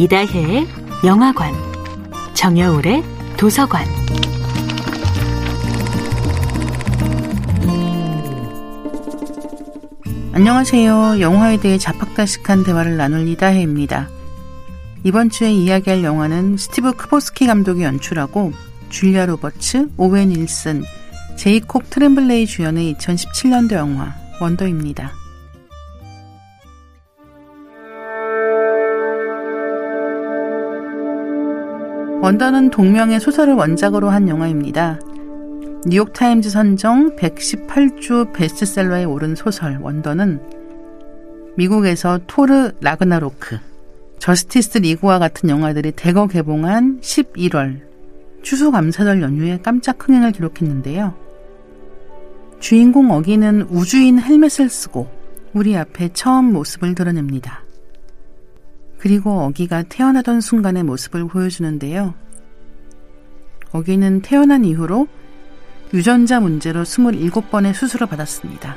이다혜의 영화관, 정여울의 도서관. 안녕하세요. 영화에 대해 잡학다식한 대화를 나눌 이다혜입니다. 이번 주에 이야기할 영화는 스티븐 크보스키 감독이 연출하고 줄리아 로버츠, 오웬 윌슨, 제이콥 트렘블레이 주연의 2017년도 영화 원더입니다. 원더는 동명의 소설을 원작으로 한 영화입니다. 뉴욕타임즈 선정 118주 베스트셀러에 오른 소설 원더는 미국에서 토르 라그나로크, 저스티스 리그와 같은 영화들이 대거 개봉한 11월 추수감사절 연휴에 깜짝 흥행을 기록했는데요. 주인공 어기는 우주인 헬멧을 쓰고 우리 앞에 처음 모습을 드러냅니다. 그리고 어기가 태어나던 순간의 모습을 보여주는데요. 어기는 태어난 이후로 유전자 문제로 27번의 수술을 받았습니다.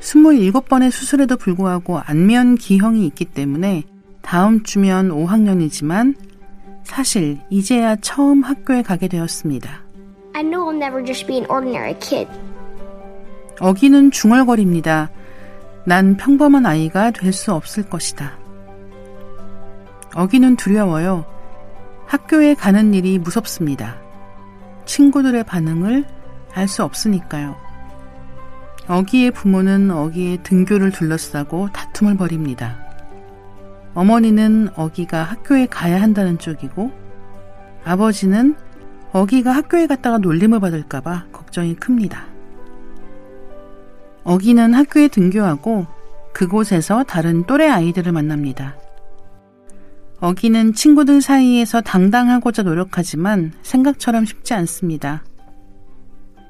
27번의 수술에도 불구하고 안면 기형이 있기 때문에 다음 주면 5학년이지만 사실 이제야 처음 학교에 가게 되었습니다. I know I'll never just be an ordinary kid. 어기는 중얼거립니다. 난 평범한 아이가 될 수 없을 것이다. 어기는 두려워요. 학교에 가는 일이 무섭습니다. 친구들의 반응을 알 수 없으니까요. 어기의 부모는 어기의 등교를 둘러싸고 다툼을 벌입니다. 어머니는 어기가 학교에 가야 한다는 쪽이고, 아버지는 어기가 학교에 갔다가 놀림을 받을까봐 걱정이 큽니다. 어기는 학교에 등교하고 그곳에서 다른 또래 아이들을 만납니다. 어기는 친구들 사이에서 당당하고자 노력하지만 생각처럼 쉽지 않습니다.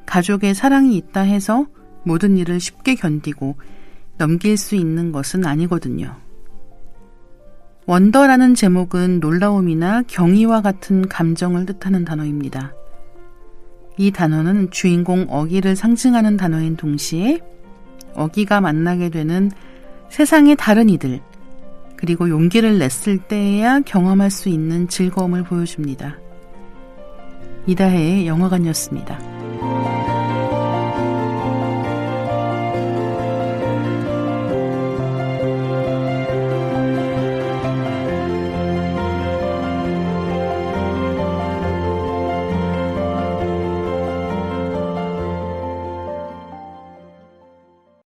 가족의 사랑이 있다 해서 모든 일을 쉽게 견디고 넘길 수 있는 것은 아니거든요. 원더라는 제목은 놀라움이나 경이와 같은 감정을 뜻하는 단어입니다. 이 단어는 주인공 어기를 상징하는 단어인 동시에 어기가 만나게 되는 세상의 다른 이들, 그리고 용기를 냈을 때에야 경험할 수 있는 즐거움을 보여줍니다. 이다혜의 영화관이었습니다.